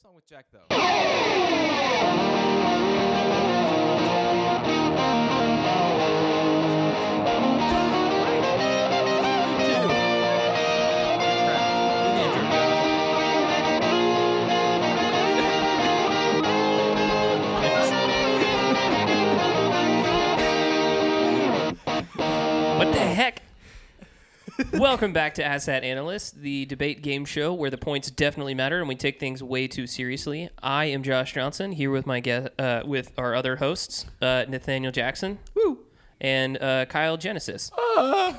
song with Jack though. Welcome back to Asset Analyst, the debate game show where the points definitely matter and we take things way too seriously. I am Josh Johnson here with my guest, uh, with our other hosts, uh, Nathaniel Jackson, woo, and uh, Kyle Genesis. uh,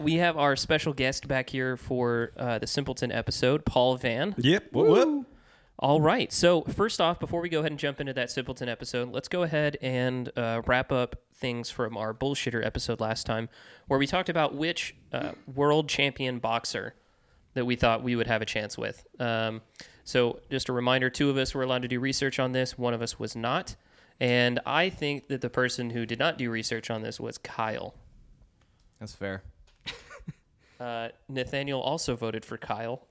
we have our special guest back here for uh, the Simpleton episode, Paul Van. Yep. What? What? All right. So, first off, before we go ahead and jump into that Simpleton episode, let's go ahead and uh, wrap up things from our bullshitter episode last time, where we talked about which uh, world champion boxer that we thought we would have a chance with. Um, so, just a reminder two of us were allowed to do research on this, one of us was not. And I think that the person who did not do research on this was Kyle. That's fair. Uh, Nathaniel also voted for Kyle.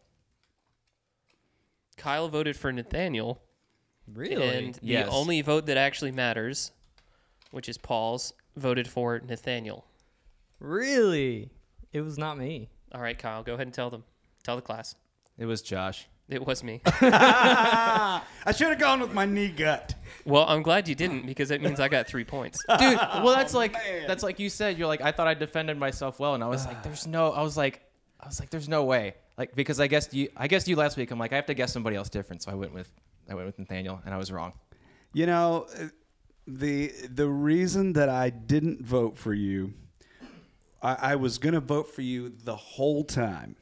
Kyle voted for Nathaniel. Really? And the Yes. only vote that actually matters, which is Paul's, voted for Nathaniel. really? It was not me. All right, Kyle, go ahead and tell them. Tell the class. It was Josh. It was me. I should have gone with my knee gut. well, I'm glad you didn't because that means I got three points. Dude, well that's like oh, that's like you said, you're like, I thought I defended myself well, and I was like, there's no I was like I was like, there's no way. Like because I guessed you I guessed you last week, I'm like, I have to guess somebody else different. So I went with I went with Nathaniel and I was wrong. You know, the the reason that I didn't vote for you, I, I was to vote for you the whole time,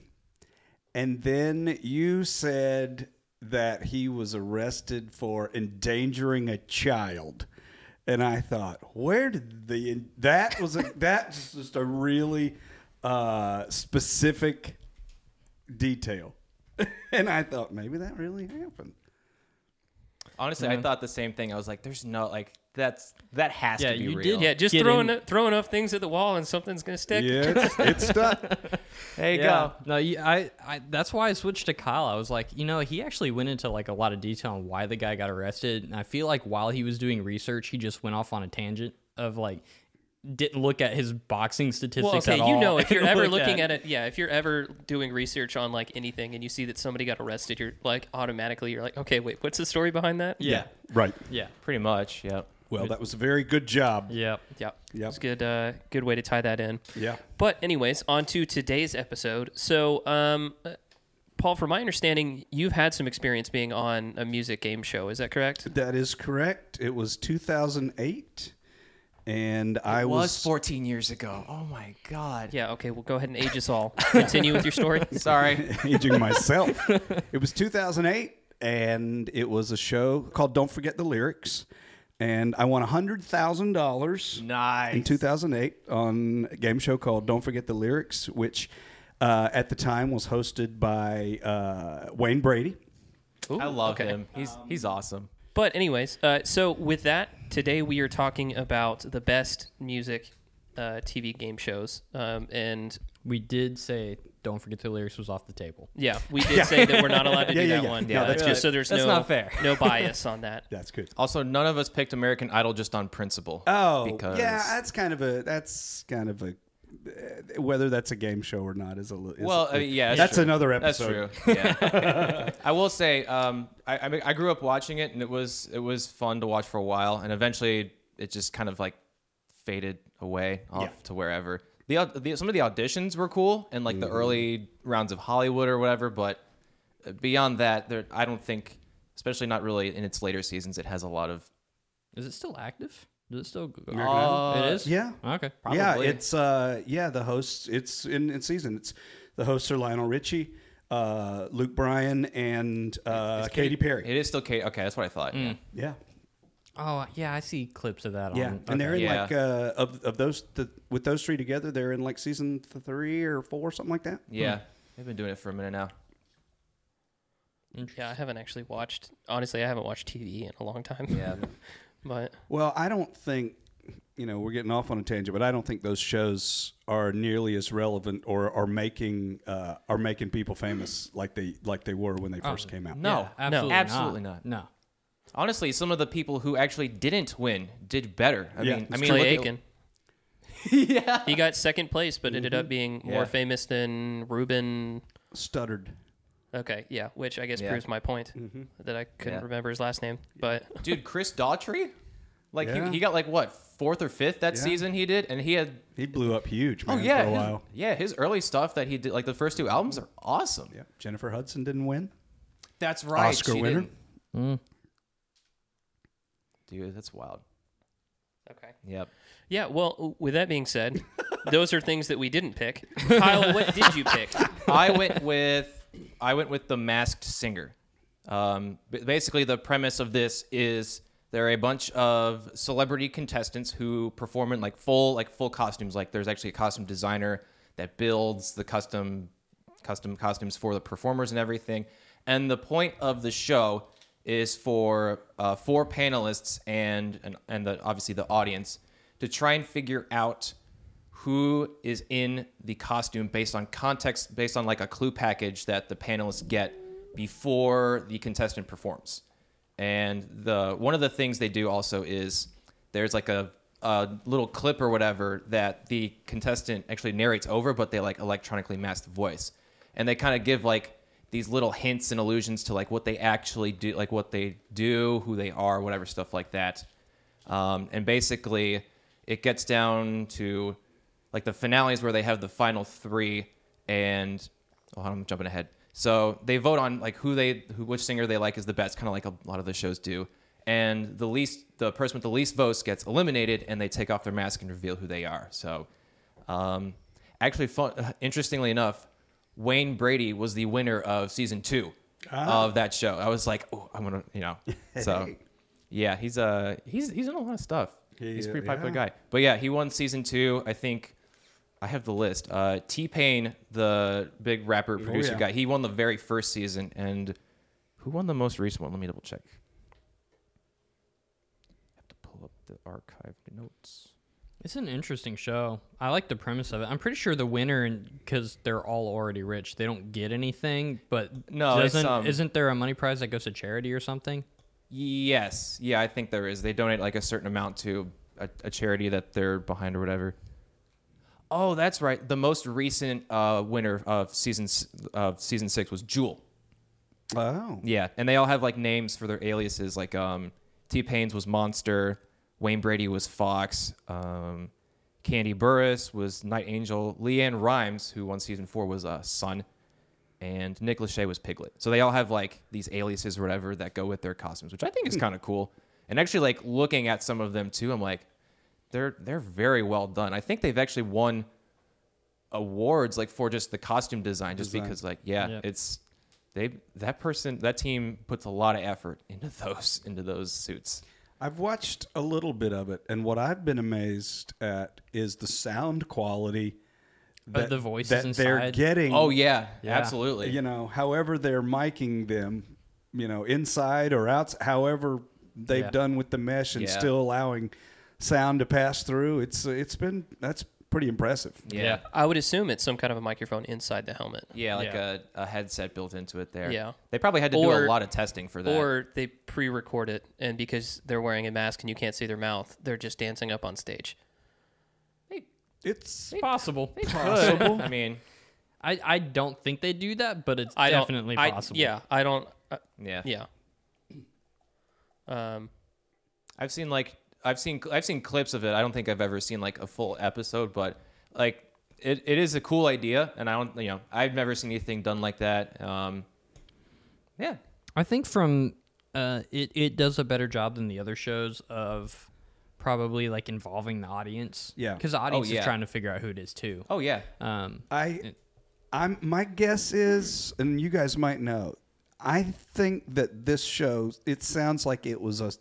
and then you said that he was arrested for endangering a child, and I thought, where did the that was a that's just a really uh, specific detail, and I thought maybe that really happened. Honestly, I thought the same thing. I was like, there's no like that's that has Yeah, to be you real. did- Yeah, just Get throw, in. en- throw enough things at the wall and something's going to stick. Yeah, it's, it's stuck. There you Yeah. go. No, I, I. That's why I switched to Kyle. I was like, you know, he actually went into like a lot of detail on why the guy got arrested, and I feel like while he was doing research, he just went off on a tangent of like didn't look at his boxing statistics Well, statistics okay, at you know, if you're ever looking at it, yeah, if you're ever doing research on like anything and you see that somebody got arrested, you're like automatically, you're like, okay, wait, what's the story behind that? yeah, Right. yeah, Pretty much, yeah. Well, that was a very good job. yeah. Yeah, Yep. it's good. Uh, good way to tie that in. Yeah. But anyways, on to today's episode. So, um, uh, Paul, from my understanding, you've had some experience being on a music game show. Is that correct? That is correct. It was 2008, and I It was, was 14 years ago. Oh my god. Yeah. Okay. Well, go ahead and age us all. Continue with your story. Sorry. aging myself. it was 2008, and it was a show called "Don't Forget the Lyrics," and I won hundred thousand dollars nice. in 2008 on a game show called "Don't Forget the Lyrics," which uh, at the time was hosted by uh, Wayne Brady. Ooh, I love okay. him. He's he's awesome. But anyways, uh, so with that, today we are talking about the best music uh, TV game shows, um, and We did say, don't forget the lyrics was off the table. yeah, we did say that we're not allowed to Yeah, do yeah, that yeah. one. Yeah, Yeah, that's just good. so there's That's no not fair. no bias on that. That's good. Also, none of us picked American Idol just on principle. Oh, because yeah, that's kind of a that's kind of a whether that's a game show or not is a little. Well, a- uh, yeah, that's that's true. another That's episode. true. Yeah. I will say, um, I, I, mean, I grew up watching it, and it was it was fun to watch for a while, and eventually it just kind of like faded away off Yeah. to wherever. The, the some of the auditions were cool, and like the early rounds of Hollywood or whatever, but beyond that, there I don't think, especially not really in its later seasons, it has a lot of. Is it still active? Does it still go? American Idol? it is. Yeah. Okay. Yeah, it's uh yeah, the hosts it's in, in season. It's the hosts are Lionel Richie, uh, Luke Bryan, and uh, Katy Perry. It is still Kate. Okay, that's what I thought. Yeah. yeah. Oh yeah, I see clips of that. Yeah, on, and they're in Yeah. like uh, of of those th- with those three together, they're in like season three or four, something like that. Yeah, they've been doing it for a minute now. Yeah, I haven't actually watched. Honestly, I haven't watched TV in a long time. Yeah. but Well, I don't think you know we're getting off on a tangent, but I don't think those shows are nearly as relevant or are making uh, are making people famous like they like they were when they first came out. No, Yeah, absolutely, absolutely not. not. No. Honestly, some of the people who actually didn't win did better. I Yeah, mean, I mean, Clay Aiken. yeah. He got second place, but ended up being more famous than Ruben. Studdard. Okay, yeah, which I guess Yeah. proves my point mm-hmm. that I couldn't Yeah. remember his last name. But Dude, Chris Daughtry, like Yeah. he, he got like what fourth or fifth that Yeah. season he did, and he had He blew up huge, oh, man, oh yeah, for a his, while. yeah, his early stuff that he did, like the first two albums, are awesome. Yeah. Jennifer Hudson didn't win. That's right, Oscar she winner. didn't. Mm. Dude, that's wild. okay, Yep. yeah. Well, with that being said, those are things that we didn't pick. Kyle, what did you pick? I went with I went with the Masked Singer. Um, basically, the premise of this is there are a bunch of celebrity contestants who perform in like full like full costumes. Like there's actually a costume designer that builds the custom custom costumes for the performers and everything. And the point of the show is for uh, four panelists and and, and the, obviously the audience to try and figure out who is in the costume based on context, based on like a clue package that the panelists get before the contestant performs. And the one of the things they do also is there's like a, a little clip or whatever that the contestant actually narrates over, but they like electronically mask the voice, and they kind of give like these little hints and allusions to like what they actually do, like what they do, who they are, whatever stuff like that. Um, and basically, it gets down to like the finales where they have the final three, and oh, I'm jumping ahead. So they vote on like who they, who which singer they like is the best, kind of like a lot of the shows do. And the least, the person with the least votes gets eliminated, and they take off their mask and reveal who they are. So, um, actually, fun, interestingly enough, Wayne Brady was the winner of season two of that show. I was like, oh, I'm gonna, you know, so yeah, he's uh he's he's in a lot of stuff. he's a pretty popular yeah. guy. But yeah, he won season two. I think I have the list. Uh, T Pain, the big rapper producer yeah. guy, he won the very first season. And who won the most recent one? Let me double check. have to pull up the archived notes. It's an interesting show. I like the premise of it. I'm pretty sure the winner, because they're all already rich, they don't get anything. But No, doesn't, um, isn't there a money prize that goes to charity or something? Yes, yeah, I think there is. They donate like a certain amount to a, a charity that they're behind or whatever. Oh, that's right. The most recent uh, winner of season s- of season six was Jewel. Oh. Yeah, and they all have like names for their aliases. Like um, T Pain's was Monster, Wayne Brady was Fox, um, Kandi Burruss was Night Angel, LeAnn Rimes, who won season four, was uh, Sun, and Nick Lachey was Piglet. So they all have like these aliases or whatever that go with their costumes, which I think is kind of cool. And actually, like looking at some of them too, I'm like, they're they're very well done. I think they've actually won awards like for just the costume design, just Design. because like yeah, Yep. it's they that person that team puts a lot of effort into those into those suits. I've watched a little bit of it, and what I've been amazed at is the sound quality that the voices that they're getting. Oh yeah, Yeah. absolutely. you know, however they're miking them, you know, inside or out, however they've Yeah. done with the mesh and Yeah. still allowing sound to pass through. It's it's been that's pretty impressive. yeah. I would assume it's some kind of a microphone inside the helmet. Yeah, like Yeah. A, a headset built into it there. Yeah. They probably had to do a lot of testing for that. Or they pre-record it, and because they're wearing a mask and you can't see their mouth, they're just dancing up on stage. It's Possible. possible. I mean, I, I don't think they do that, but it's I don't- definitely I- possible. Yeah, I don't. Uh, yeah. yeah. Um, I've seen like I've seen I've seen clips of it. I don't think I've ever seen like a full episode, but like it, it is a cool idea, and I don't you know I've never seen anything done like that. Um, yeah, I think from uh, it it does a better job than the other shows of probably like involving the audience. Yeah. because the audience yeah. is trying to figure out who it is too. oh yeah, Um, I, I'm. My guess is, and you guys might know. I think that this show. It sounds like it was a,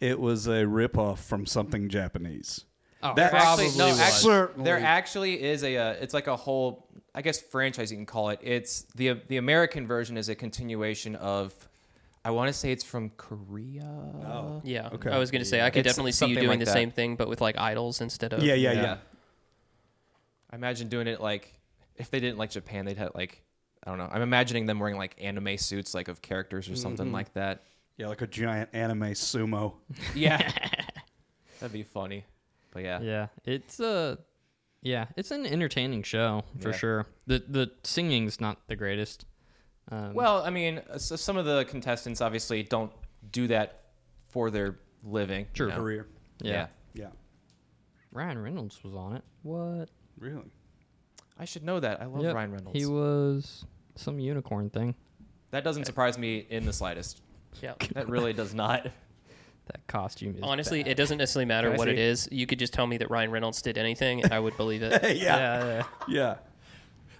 it was a ripoff from something Japanese. oh, That- probably actually, no, was. actually, Certainly. there actually is a. Uh, it's like a whole. I guess franchise you can call it. It's the the American version is a continuation of. I want to say it's from Korea. Oh. Yeah. Okay. I was going to say I could It's definitely see you doing like the that. same thing, but with like idols instead of. Yeah, yeah, yeah. I imagine doing it like if they didn't like Japan, they'd have like I don't know. I'm imagining them wearing like anime suits, like of characters or something Mm-hmm. like that. Yeah, like a giant anime sumo. Yeah, that'd be funny. But yeah, Yeah, it's a yeah, it's an entertaining show for Yeah. sure. The the singing's not the greatest. Um, Well, I mean, uh, so some of the contestants obviously don't do that for their living. True. you know? Career. yeah. Yeah. Yeah. Ryan Reynolds was on it. What? Really? I should know that. I love Yep, Ryan Reynolds. He was some unicorn thing. that doesn't surprise me in the slightest. Yeah. That really does not. That costume is Honestly, bad. it doesn't necessarily matter Can I what it see? is. You could just tell me that Ryan Reynolds did anything, and I would believe it. yeah. yeah, yeah. Yeah.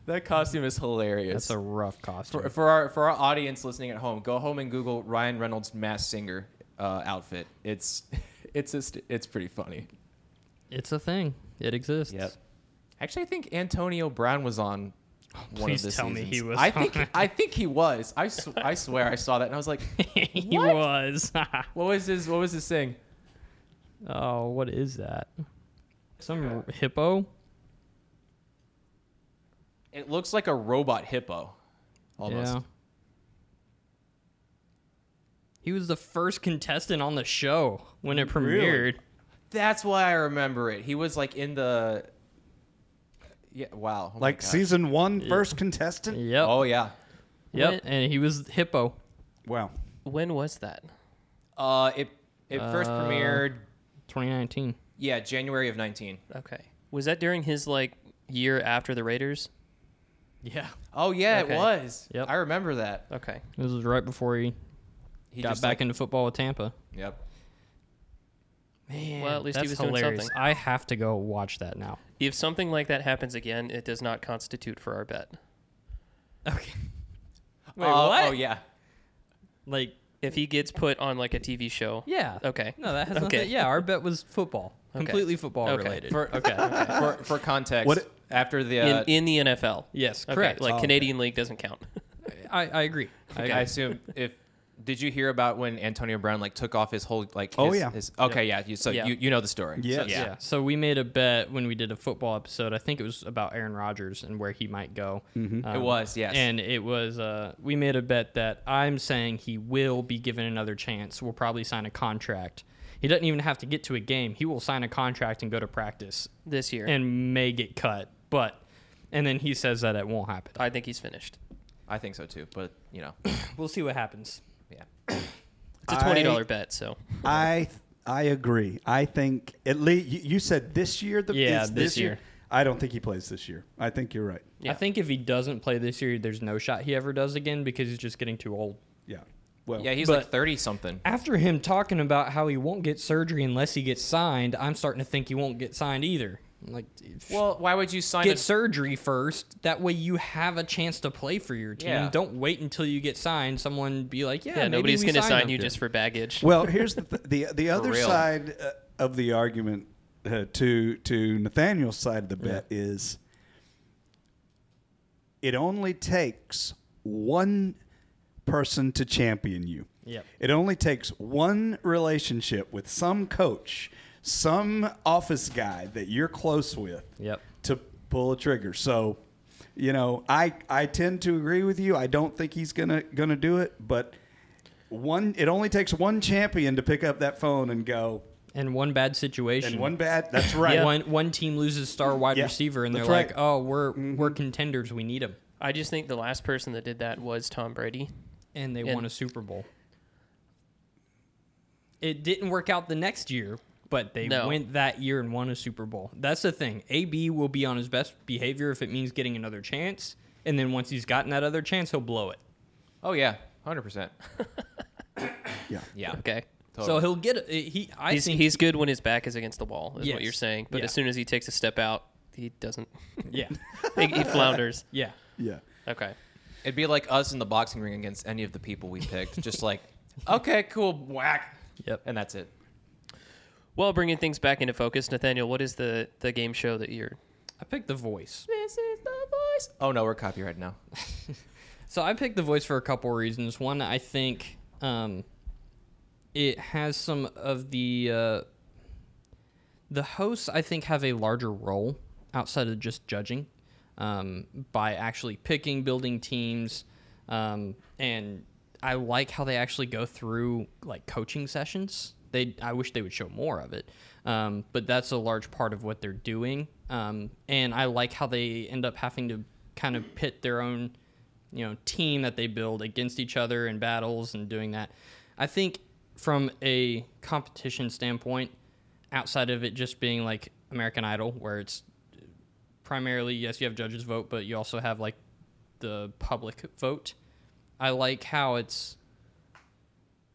That costume is hilarious. That's a rough costume. for, for our for our audience listening at home, go home and Google Ryan Reynolds Masked Singer uh, outfit. It's it's just it's pretty funny. it's a thing. It exists. Yep. Actually, I think Antonio Brown was on one please of the tell me he was I think. I think he was. I, sw- I swear I saw that and I was like, he What? was. what was his what was his thing? oh, what is that? Some uh, hippo? It looks like a robot hippo, almost. Yeah. He was the first contestant on the show when it premiered. That's why I remember it. He was like in the. Yeah. Wow. Oh my Like gosh. season one, first contestant? Yep. Oh yeah. yep. When- And he was hippo. Wow. When was that? Uh, it it first Uh, premiered. 2019. Yeah, January of nineteen. Okay. Was that during his like year after the Raiders? Yeah. Oh yeah, Okay. it was. Yep. I remember that. Okay. This was right before he, He got just, back like- into football with Tampa. Yep. Man, Well, at least he that's was doing something. I have to go watch that now. If something like that happens again, it does not constitute for our bet. Okay. Wait, Uh, what? Oh yeah. Like, If he gets put on like a TV show. yeah. Okay. No, that has Okay. nothing. Yeah, our bet was football. Okay. Completely football Okay. related. For okay. for for context, What- after the In, uh, in the NFL. yes, Okay. correct. Like Oh, Canadian League doesn't count. I, I agree. I I assume if did you hear about when Antonio Brown like took off his whole like Oh, his- yeah. his- okay yeah you, so Yeah. you you know the story Yeah. So, yeah. So we made a bet when we did a football episode. I think it was about Aaron Rodgers and where he might go. Mm-hmm. Um, It was, yes. And it was. Uh, we made a bet that I'm saying he will be given another chance. We'll probably sign a contract. He doesn't even have to get to a game. He will sign a contract and go to practice This year. and may get cut. But and then he says that it won't happen. I think he's finished. I think so too but you know We'll see what happens. Yeah It's a twenty dollar bet, so I I agree. I think at least you, you said this year. The, Yeah, is this year. I don't think he plays this year. I think you're right. Yeah. I think if he doesn't play this year, there's no shot he ever does again because he's just getting too old. Yeah. Well. yeah he's like 30 something After him talking about how he won't get surgery unless he gets signed, I'm starting to think he won't get signed either. Like, well why would you sign get a, surgery first. That way you have a chance to play for your team. Yeah. Don't wait until you get signed. Someone be like, yeah, yeah, maybe nobody's going to sign sign him. you just for baggage. Well, here's the th- the the other real. side uh, of the argument uh, to to Nathaniel's side of the bet is it only takes one person to champion you. Yep. It only takes one relationship with some coach, some office guy that you're close with Yep. to pull a trigger. So, you know, I I tend to agree with you. I don't think he's gonna gonna do it, but one it only takes one champion to pick up that phone and go. And one bad situation. And one bad. That's right. One one team loses star wide Yeah, receiver, and they're right. like, "Oh, we're mm-hmm. we're contenders. We need him," I just think the last person that did that was Tom Brady. and they And- won a Super Bowl. It didn't work out the next year, but they No. went that year and won a Super Bowl. That's the thing. AB will be on his best behavior if it means getting another chance, and then once he's gotten that other chance, he'll blow it. oh yeah 100% Yeah. yeah Okay. So he'll get. it. He, I he's, think he's good when his back is against the wall, is Yes. what you're saying. But Yeah. as soon as he takes a step out, he doesn't. Yeah, he, he flounders. yeah. Yeah. Okay. it'd be like us in the boxing ring against any of the people we picked just like okay cool whack Yep. and that's it Well, bringing things back into focus, Nathaniel, what is the the game show that you're? I picked The Voice. this is the voice oh no we're copyrighted now So I picked The Voice for a couple of reasons. One, I think um, it has some of the uh, the hosts. I think have a larger role outside of just judging um, by actually picking, building teams, um, and I like how they actually go through like coaching sessions. They I wish they would show more of it, um, but that's a large part of what they're doing. Um, and I like how they end up having to kind of pit their own you know team that they build against each other in battles and doing that. I think from a competition standpoint, outside of it just being like American Idol, where it's primarily yes you have judges vote, but you also have like the public vote. I like how it's,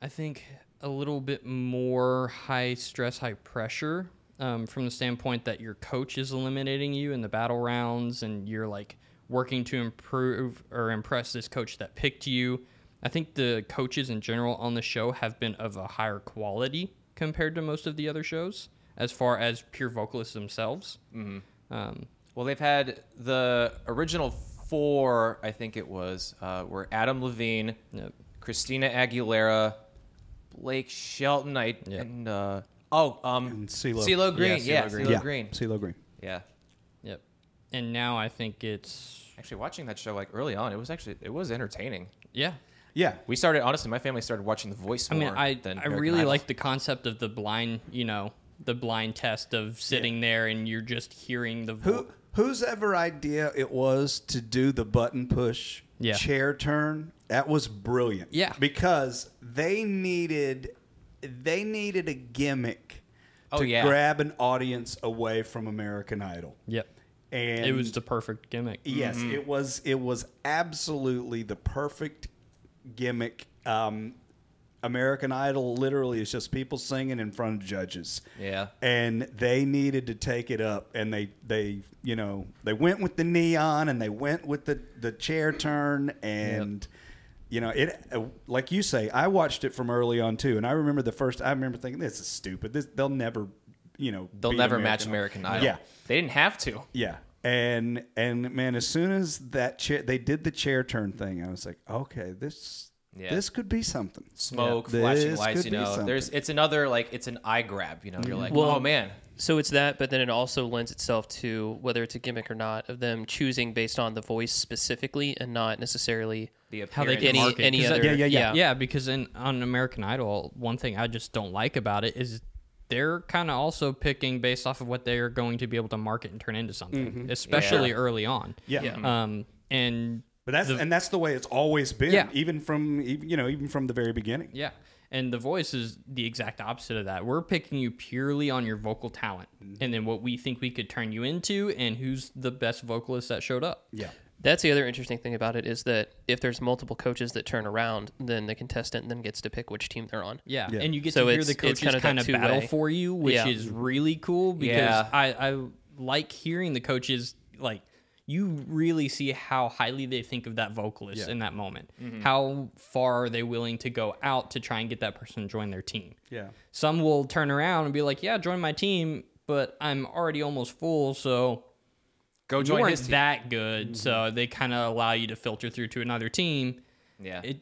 I think, a little bit more high stress, high pressure um, from the standpoint that your coach is eliminating you in the battle rounds and you're like working to improve or impress this coach that picked you. I think the coaches in general on the show have been of a higher quality compared to most of the other shows as far as pure vocalists themselves. Mm-hmm. Um, Well, they've had the original four, I think it was, uh, were Adam Levine, Yep. Christina Aguilera, Blake Shelton, I, Yep. and uh, oh, um, And CeeLo. CeeLo Green, Yeah, yeah, CeeLo Green. CeeLo yeah, Green, CeeLo Green. yeah. Yep. And now I think it's Actually, watching that show like early on, it was actually it was entertaining. yeah. Yeah, We started honestly, my family started watching The Voice I more. mean, I than I American really Idol. like the concept of the blind, you know, the blind test of sitting there and you're just hearing the Who whose ever idea it was to do the button push Yeah. chair turn? That was brilliant. Yeah. because they needed they needed a gimmick Oh, to yeah. grab an audience away from American Idol. Yep. And it was the perfect gimmick. Yes, it was. It was absolutely the perfect gimmick. Um, American Idol literally is just people singing in front of judges. Yeah. and they needed to take it up, and they they you know they went with the neon and they went with the the chair turn and. You know, it uh, like you say. I watched it from early on too, and I remember the first. I remember thinking, "This is stupid. This they'll never, you know, they'll never match American American Idol. Yeah, they didn't have to. yeah, and and man, as soon as that chair, they did the chair turn thing. I was like, okay, this Yeah. this could be something. Smoke, Yeah. flashing This lights. could You know, there's it's another like it's an eye grab. You know, you're like, Well- oh man, So it's that, but then it also lends itself to whether it's a gimmick or not of them choosing based on the voice specifically and not necessarily the How they get any market, any 'cause that- other. Yeah, yeah, yeah. Yeah, because in on American Idol, one thing I just don't like about it is they're kind of also picking based off of what they're going to be able to market and turn into something, especially Yeah. early on. Yeah. Yeah. Um, and But that's and that's the way it's always been. Yeah. even from you know even from the very beginning. yeah, and the voice is the exact opposite of that. We're picking you purely on your vocal talent, mm-hmm. and then what we think we could turn you into, and who's the best vocalist that showed up. Yeah, That's the other interesting thing about it is that if there's multiple coaches that turn around, then the contestant then gets to pick which team they're on. Yeah, Yeah. and you get So to hear it's- the coaches kind of kind of battle two-way. for you, which Yeah. is really cool because Yeah. I, I like hearing the coaches like you really see how highly they think of that vocalist Yeah. in that moment. Mm-hmm. How far are they willing to go out to try and get that person to join their team? yeah, Some will turn around and be like, "Yeah, join my team," but I'm already almost full, so Go you join weren't his team. that good. So they kind of allow you to filter through to another team. yeah. It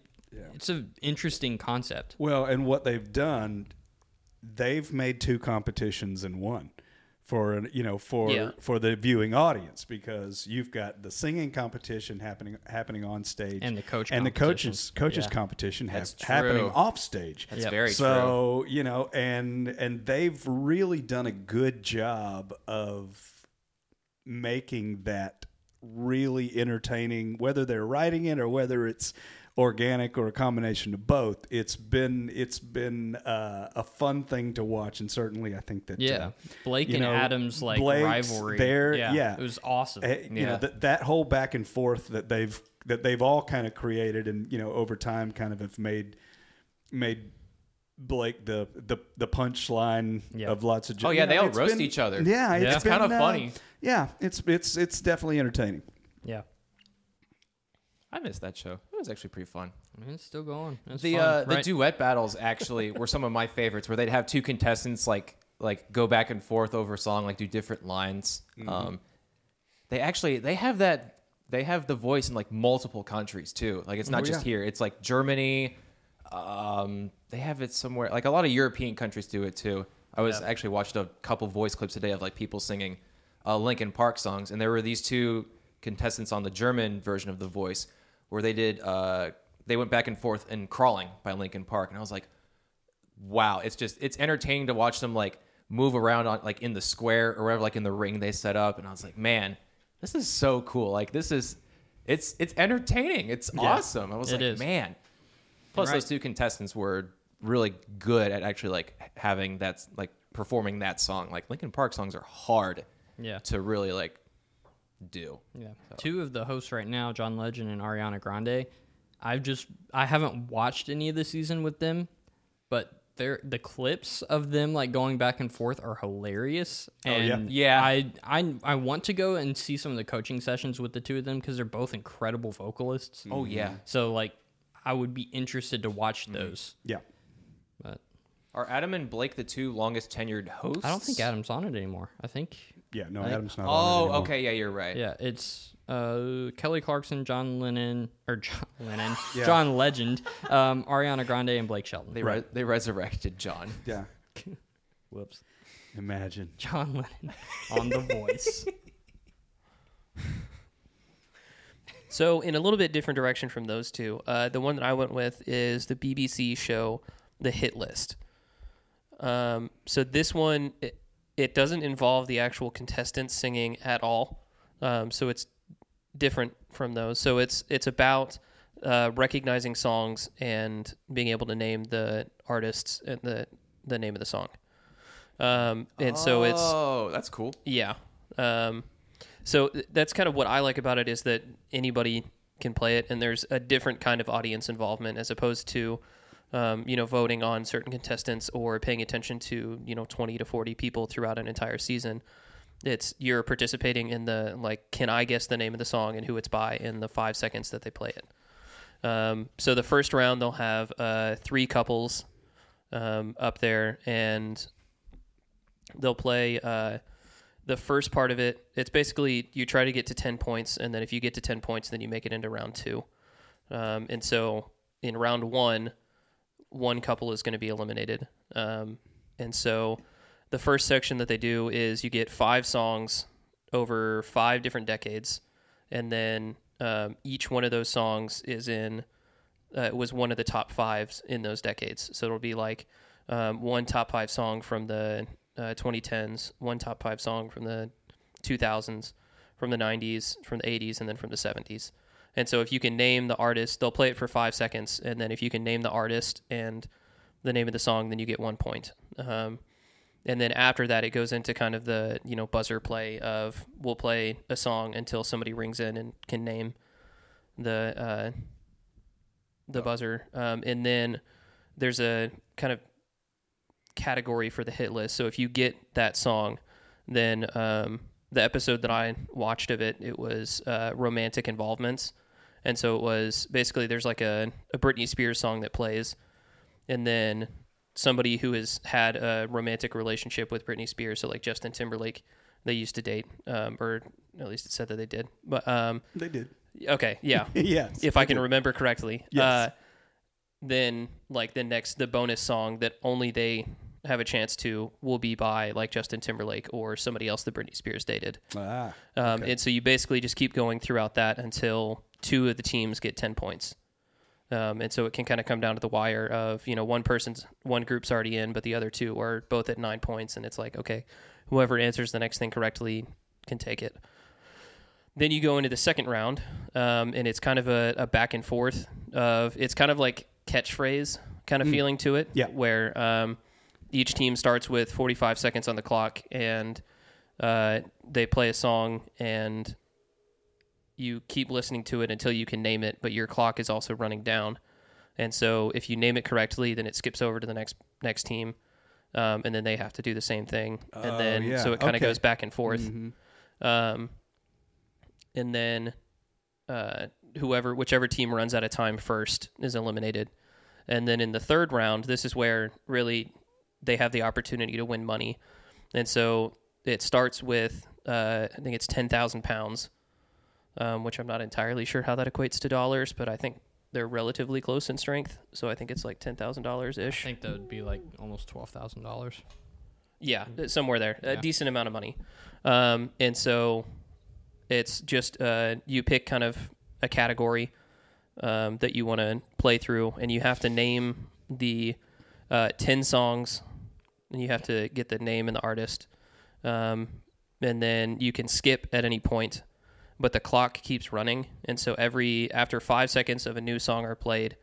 it's an interesting concept. Well, and what they've done, they've made two competitions in one for an- you know for Yeah. for the viewing audience because you've got the singing competition happening happening on stage And the coach and the coaches coaches Yeah. competition have, That's happening off stage. That's Yep. very true. so you know and and they've really done a good job of making that really entertaining whether they're writing it or whether it's organic or a combination of both it's been it's been uh, a fun thing to watch and certainly i think that Yeah, uh, Blake you and know, Adams like Blake's rivalry. there, yeah, yeah. it was awesome. eh, you know Yeah. that that whole back and forth that they've that they've all kind of created and you know over time kind of have made made Blake the the the punchline Yeah. of lots of Oh, you yeah, know, they all roast been- each other. Yeah, Yeah. it's It's kinda uh, funny. Yeah, it's it's it's definitely entertaining. yeah, I missed that show. It was actually pretty fun. I mean, it's still going. It's the fun, uh, the duet battles actually were some of my favorites, where they'd have two contestants like like go back and forth over a song, like do different lines. Mm-hmm. Um, they actually they have that they have the voice in like multiple countries too. Like it's not Oh, just yeah. here. It's like Germany, Um, they have it somewhere. Like a lot of European countries do it too. I was actually watched a couple voice clips today of like people singing uh, Linkin Park songs, and there were these two contestants on the German version of The Voice where they did. Uh, they went back and forth in "Crawling" by Linkin Park, and I was like, wow, it's just it's entertaining to watch them like move around on like in the square or whatever, like in the ring they set up, and I was like, man, this is so cool. Like this is, it's it's entertaining. It's awesome. I was like, is. man. Plus, Right. those two contestants were really good at actually like having that like performing that song. Like Linkin Park songs are hard Yeah. to really like do. Yeah. Two of the hosts right now, John Legend and Ariana Grande, I've just I haven't watched any of the season with them, but they're the clips of them like going back and forth are hilarious. Oh, and Yeah. I I I want to go and see some of the coaching sessions with the two of them because they're both incredible vocalists. Oh yeah. Mm-hmm. So like I would be interested to watch mm-hmm. those. Yeah. But Are Adam and Blake the two longest tenured hosts? I don't think Adam's on it anymore. I think Yeah. No, think- Adam's not. on it Oh, anymore. okay, yeah, you're right. Yeah, it's uh, Kelly Clarkson, John Lennon, or John Lennon, Yeah. John Legend, um, Ariana Grande, and Blake Shelton. They re- they resurrected John. Yeah. Whoops. Imagine. John Lennon on The Voice. So, in a little bit different direction from those two, uh, the one that I went with is the BBC show, The Hit List. Um, so this one, it, it doesn't involve the actual contestants singing at all. Um, so it's different from those. So it's it's about uh, recognizing songs and being able to name the artists and the the name of the song. Um, and so it's Oh, that's cool. yeah. Um, so th- that's kind of what I like about it is that anybody can play it, and there's a different kind of audience involvement as opposed to, um, you know, voting on certain contestants or paying attention to you know 20 to 40 people throughout an entire season. It's you're participating in the like, can I guess the name of the song and who it's by in the five seconds that they play it. Um, so the first round they'll have uh, three couples um, up there, and they'll play uh, the first part of it. It's basically you try to get to ten points, and then if you get to ten points, then you make it into round two. Um, and so in round one, one couple is going to be eliminated. Um, and so the first section that they do is you get five songs over five different decades, and then um, each one of those songs is in uh, was one of the top fives in those decades. So it'll be like um, one top five song from the uh, 2010s, one top five song from the 2000s, from the 90s, from the 80s, and then from the 70s. And so if you can name the artist, they'll play it for five seconds, and then if you can name the artist and the name of the song, then you get one point. Um, and then after that, it goes into kind of the you know buzzer play of we'll play a song until somebody rings in and can name the uh, the buzzer, um, and then there's a kind of category for the hit list. So if you get that song, then um, the episode that I watched of it, it was uh, romantic involvements, and so it was basically there's like a, a Britney Spears song that plays, and then somebody who has had a romantic relationship with Britney Spears, so like Justin Timberlake, they used to date, um, or at least it said that they did. But um, They did. okay, yeah, yes. if I can remember correctly. Yes. Uh, then like the next the bonus song that only they have a chance to will be by like Justin Timberlake or somebody else that Britney Spears dated. Ah. Um, And so you basically just keep going throughout that until two of the teams get ten points. Um, and so it can kind of come down to the wire of you know one person's one group's already in, but the other two are both at nine points, and it's like okay, whoever answers the next thing correctly can take it. Then you go into the second round, um, and it's kind of a, a back and forth of it's kind of like catchphrase kind of feeling to it, Yeah. where um, each team starts with 45 seconds on the clock, and uh, they play a song, and you keep listening to it until you can name it, but your clock is also running down. And so if you name it correctly, then it skips over to the next next team, um, and then they have to do the same thing, and Oh, then yeah. so it kind of Okay. goes back and forth. Mhm. Um, and then uh, whoever, whichever team runs out of time first is eliminated. And then in the third round, this is where really they have the opportunity to win money. And so it starts with, uh, I think it's 10,000 pounds, um, which I'm not entirely sure how that equates to dollars, but I think they're relatively close in strength. So I think it's like ten thousand dollars ish. I think that would be like almost twelve thousand dollars. Yeah, somewhere there, a decent amount of money. Um, and so it's just uh, you pick kind of a category um, that you want to play through, and you have to name the uh, ten songs, and you have to get the name and the artist, um, and then you can skip at any point, but the clock keeps running, and so every after five seconds of a new song are played,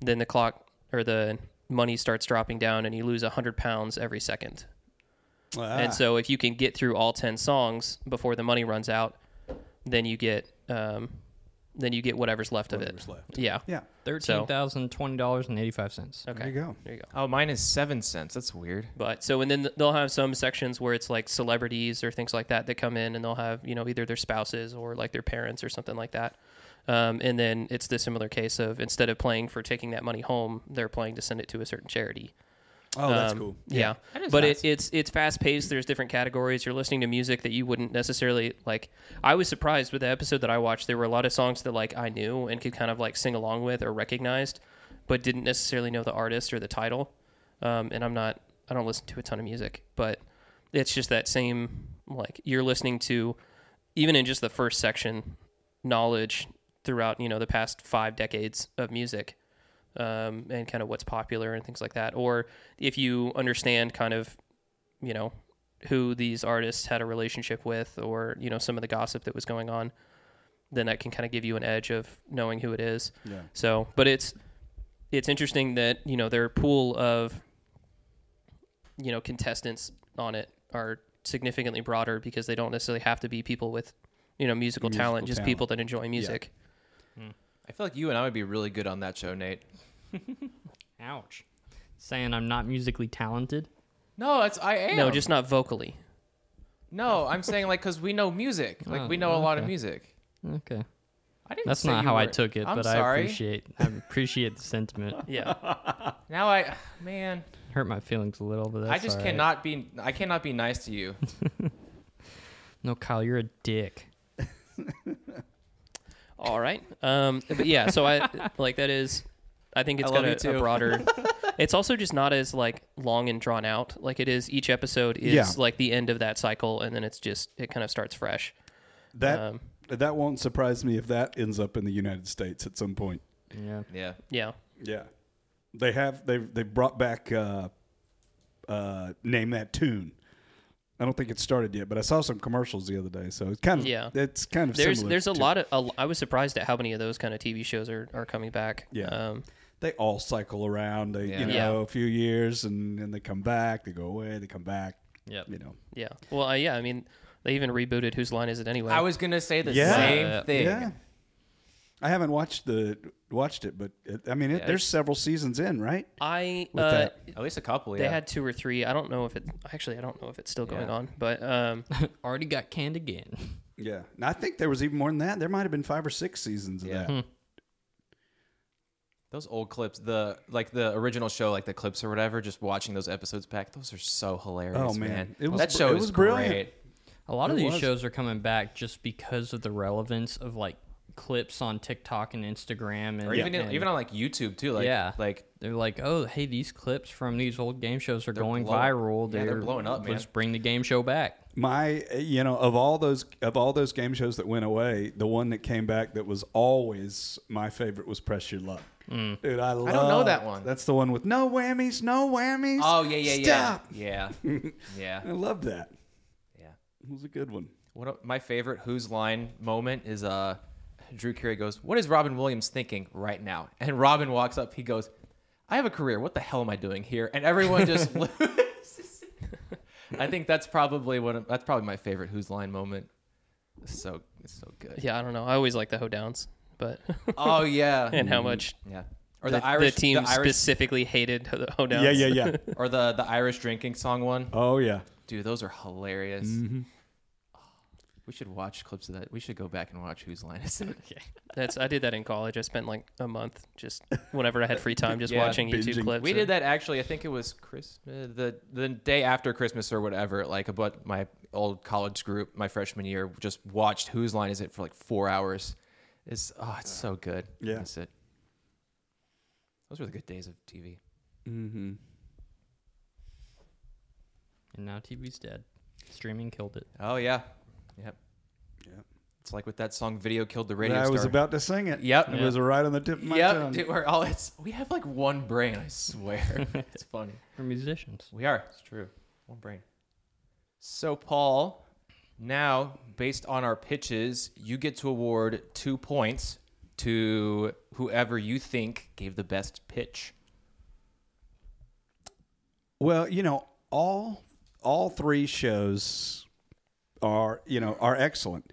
then the clock or the money starts dropping down, and you lose hundred pounds every second. Ah. And so if you can get through all 10 songs before the money runs out, then you get um, then you get whatever's left Whatever's of it. left. Yeah. yeah, Thirteen thousand twenty dollars and eighty five cents. Okay. there you go. There you go. Oh, mine is seven cents. That's weird. But so and then they'll have some sections where it's like celebrities or things like that that come in and they'll have, you know, either their spouses or like their parents or something like that. Um, and then it's the similar case of instead of playing for taking that money home, they're playing to send it to a certain charity. Oh, that's Um, cool. Yeah, That is but nice. it, it's it's fast paced. There's different categories. You're listening to music that you wouldn't necessarily like. I was surprised with the episode that I watched. There were a lot of songs that like I knew and could kind of like sing along with or recognized, but didn't necessarily know the artist or the title. Um, and I'm not. I don't listen to a ton of music, but it's just that same like you're listening to, even in just the first section, knowledge throughout you know the past five decades of music um, and kind of what's popular and things like that. Or if you understand kind of, you know, who these artists had a relationship with or, you know, some of the gossip that was going on, then that can kind of give you an edge of knowing who it is. Yeah. So, but it's, it's interesting that, you know, their pool of, you know, contestants on it are significantly broader because they don't necessarily have to be people with, you know, musical, Musical talent, just talent. people that enjoy music. I feel like you and I would be really good on that show, Nate. Ouch. Saying I'm not musically talented. No, it's I am. No, just not vocally. no. I'm saying like because we know music. Like Oh, we know a lot of okay. music. Okay. I didn't. That's say not you how I were- took it, I'm but I appreciate I appreciate the sentiment. Yeah. Now I, man, Hurt my feelings a little, but that's I just all right. cannot be. I cannot be nice to you. No, Kyle, you're a dick. All right. Um, but yeah, so I like that is. I think it's I got love a, a broader. it's also just not as like long and drawn out. Like it is. Each episode is Yeah. like the end of that cycle, and then it's just it kind of starts fresh. That Um, that won't surprise me if that ends up in the United States at some point. Yeah. Yeah. Yeah. Yeah, they have they they brought back uh, uh, name that tune. I don't think it started yet, but I saw some commercials the other day, so it's kind of Yeah. It's kind of There's similar there's a lot of. A, I was surprised at how many of those kind of TV shows are, are coming back. Yeah. Um, They all cycle around. They Yeah. you know Yeah. a few years and then they come back. They go away. They come back. Yep. You know. yeah. Well, uh, yeah. I mean, they even rebooted Whose Line Is It Anyway? I was gonna say the Yeah. same Uh, thing. Yeah. I haven't watched the watched it, but it, I mean, it, Yeah, there's it's- several seasons in, right? I uh. At least a couple. they had two or three. I don't know if it actually. I don't know if it's still going Yeah. on, but um, Already got canned again. Yeah. And I think there was even more than that. There might have been five or six seasons of Yeah. that. Those old clips, the like the original show, like the clips or whatever. Just watching those episodes back, those are so hilarious. Oh, man. man, It was that show it is was brilliant. great. A lot of these was. shows are coming back just because of the relevance of like clips on TikTok and Instagram and Or even and even on like YouTube too. Like Yeah. like they're like, oh, hey, these clips from these old game shows are going blow- viral. yeah, they're blowing up, man. Let's bring the game show back. My, you know, of all those of all those game shows that went away, the one that came back that was always my favorite was Press Your Luck. Mm. Dude, I love. I don't know that one. That's the one with no whammies, no whammies. oh yeah yeah Stop. yeah yeah yeah I love that. yeah. It was a good one. What of my favorite Whose Line moment is uh, Drew Carey goes, "What is Robin Williams thinking right now?" And Robin walks up. He goes, "I have a career. What the hell am I doing here?" And everyone just loses. I think that's probably one. Of, that's probably my favorite Whose Line moment. It's so it's so good. yeah, I don't know. I always like the hoedowns, but Oh yeah. and how much yeah. Or the, the, Irish the team the Irish, specifically hated the hoedowns. Yeah, yeah, yeah. or the the Irish drinking song one. oh yeah. Dude, those are hilarious. Mm-hmm. We should watch clips of that. We should go back and watch Whose Line Is It. okay. That's I did that in college. I spent like a month just whenever I had free time, just Yeah, watching YouTube clips. We or- did that actually. I think it was Christmas, the the day after Christmas or whatever. Like, but my old college group, my freshman year, just watched Whose Line Is It for like four hours. It's oh, it's so good. Yeah. I miss it. Those were the good days of TV. Mm-hmm. And now TV's dead. Streaming killed it. Oh yeah, yep. Yep. It's like with that song "Video Killed the Radio I Star." was about to sing it. Yep. It was right on the tip of my yep. tongue. Dude, we're all it's we have like one brain. I swear, it's funny. We're musicians. We are. It's true. One brain. So Paul, now based on our pitches, you get to award two points to whoever you think gave the best pitch. Well, you know, all all three shows are you know are excellent.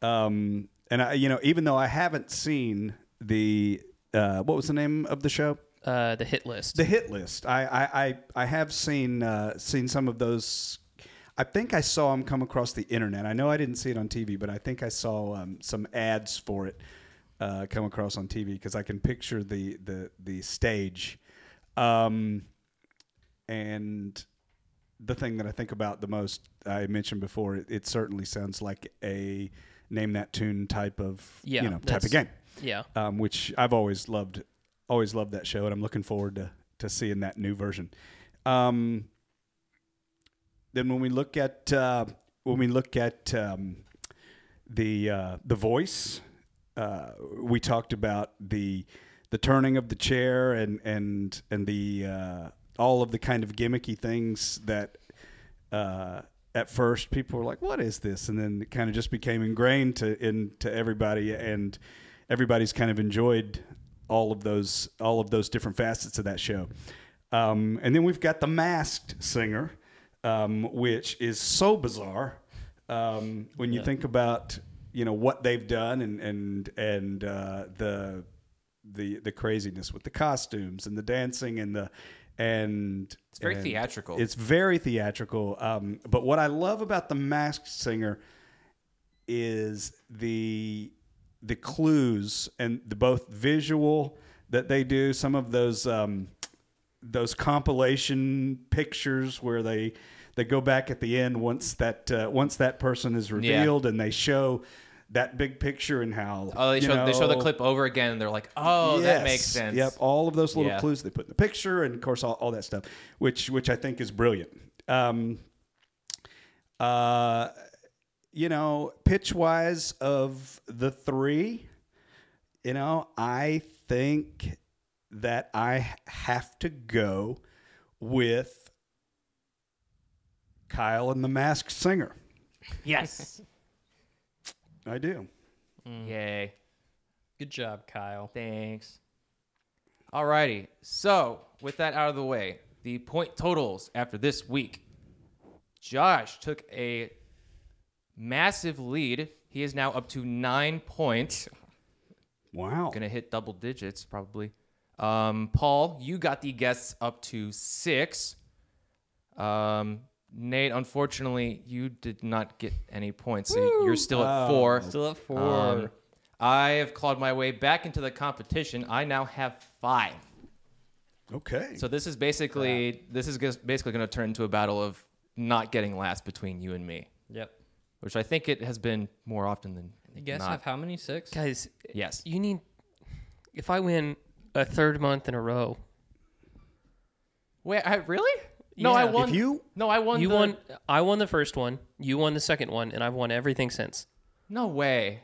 Um, and I, you know, even though I haven't seen the uh, what was the name of the show? Uh, the hit list. The hit list. I I I, I have seen uh, seen some of those. I think I saw him come across the internet. I know I didn't see it on TV, but I think I saw um, some ads for it uh, come across on TV because I can picture the the the stage. Um, and the thing that I think about the most, I mentioned before, it, it certainly sounds like a name that tune type of Yeah, you know type of game yeah. um, which I've always loved. Always loved that show, and I'm looking forward to to seeing that new version. Um, then when we look at uh, when we look at um, the uh, the voice, uh, we talked about the the turning of the chair and and and the uh, all of the kind of gimmicky things that uh, at first people were like, "What is this?" and then it kind of just became ingrained to into everybody, and everybody's kind of enjoyed all of those all of those different facets of that show. Um, and then we've got the masked singer, um, which is so bizarre um, when you think about you know what they've done and and and uh, the the the craziness with the costumes and the dancing and the and It's very and theatrical. It's very theatrical. Um, but what I love about the masked singer is the the clues and the both visual that they do. Some of those um, those compilation pictures where they they go back at the end once that uh, once that person is revealed and they show that big picture and how Oh, they show they show the clip over again, and they're like, "Oh, that makes sense." Yep, all of those little Yeah. clues they put in the picture, and of course all, all that stuff, which which I think is brilliant. Um, uh, you know, pitch wise of the three, you know, I think that I have to go with Kyle and the Masked Singer. Yes. I do. Mm. Yay. Good job, Kyle. Thanks. Alrighty. So, with that out of the way, the point totals after this week. Josh took a massive lead. He is now up to nine points. Wow. Gonna hit double digits probably. Um, Paul, you got the guests up to six. Um, Nate, unfortunately, you did not get any points, so you're still at four. Still at four. Um, I have clawed my way back into the competition. I now have five. Okay. So this is basically this is gus- basically going to turn into a battle of not getting last between you and me, yep. which I think it has been more often than You guys not. have how many? Six? Guys, yes. you need. If I win a third month in a row, Wait, I really? No, I won. If you- No, I won. you the- won. I won the first one. You won the second one, and I've won everything since. No way.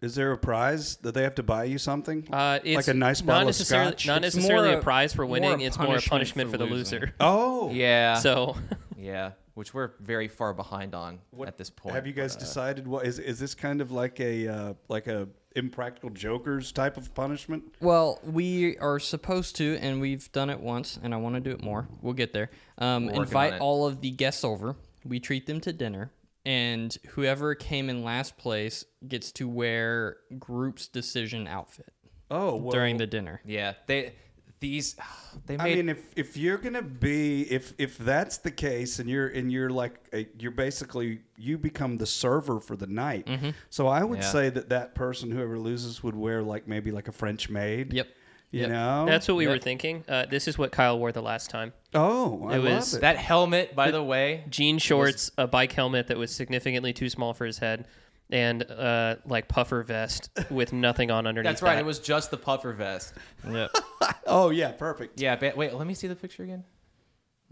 Is there a prize that they have to buy you something? Uh, it's like a nice not bottle of necessarily scotch? not It's necessarily more a a- prize for more winning. a it's more a punishment punishment for for, the loser. oh, Yeah. So yeah, which we're very far behind on at this point. Have you guys but, uh, decided what is is this kind of like a uh, like a impractical jokers type of punishment? Well, we are supposed to, and we've done it once, and I want to do it more. We'll get there. Um, invite all of the guests over. We treat them to dinner, and whoever came in last place gets to wear group's decision outfit Oh, well, during the dinner. Yeah, they these they I mean, if if you're gonna be if if that's the case, and you're and you're like a, you're basically you become the server for the night. So I would Yeah. say that that person whoever loses would wear like maybe like a French maid. Yep. You Yep. know. that's what we Yep. were thinking. Uh, this is what Kyle wore the last time: oh, I It love was it. that helmet. By the way, jean shorts, a bike helmet that was significantly too small for his head, and uh, like puffer vest with nothing on underneath. that's right. that. It was just the puffer vest. Yep. Oh yeah, perfect. Yeah. Ba- wait, let me see the picture again.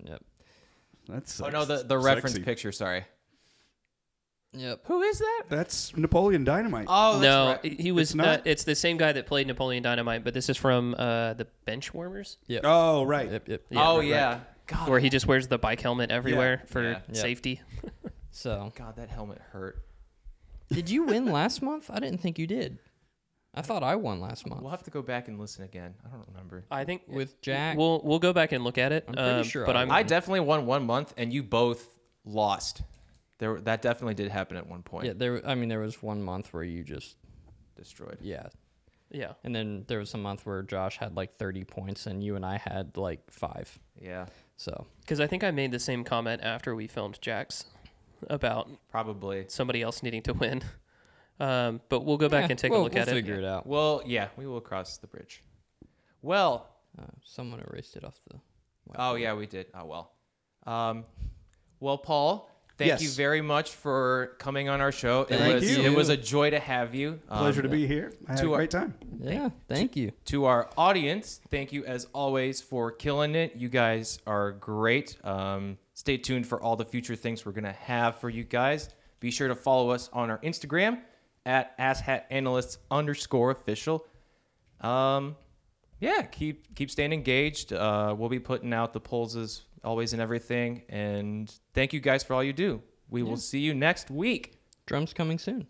Yep. That's Oh no, the sex- the reference sexy. picture. Sorry. Yep. Who is that? That's Napoleon Dynamite. Oh, that's no, right. he was. It's It's, not? uh, it's the same guy that played Napoleon Dynamite, but this is from uh, the Benchwarmers, Yep. oh right. Yep. Yep. Yeah, oh right, yeah. God. where he just wears the bike helmet everywhere for Yeah. Safety. So, God, that helmet hurt. Did you win last month? I didn't think you did. I thought I won last month We'll have to go back and listen again. I don't remember. I think with Jack. we'll we'll go back and look at it. I'm pretty um, sure but I I'm won. I definitely won one month, and you both lost. There, that definitely did happen at one point. yeah, there. I mean, there was one month where you just Destroyed. yeah, yeah. and then there was a month where Josh had like 30 points and you and I had like five. Yeah, So Because I think I made the same comment after we filmed Jax about probably. somebody else needing to win. Um, but we'll go back Yeah, and take we'll- a look we'll at it. Figure it out. Well, yeah, we will cross the bridge. Well, Uh, someone erased it off the. oh yeah, we did. Oh well. Um, well, Paul, thank Yes. you very much for coming on our show. It was you. it was a joy to have you. Um, Pleasure to be here. I had a to our- great time. Yeah. Thank you. to our audience, thank you as always for killing it. You guys are great. Um, stay tuned for all the future things we're gonna have for you guys. Be sure to follow us on our Instagram at asshatanalysts underscore official. Um, yeah, keep keep staying engaged. Uh, we'll be putting out the polls as always and everything. And thank you guys for all you do. We will see you next week. Drums coming soon.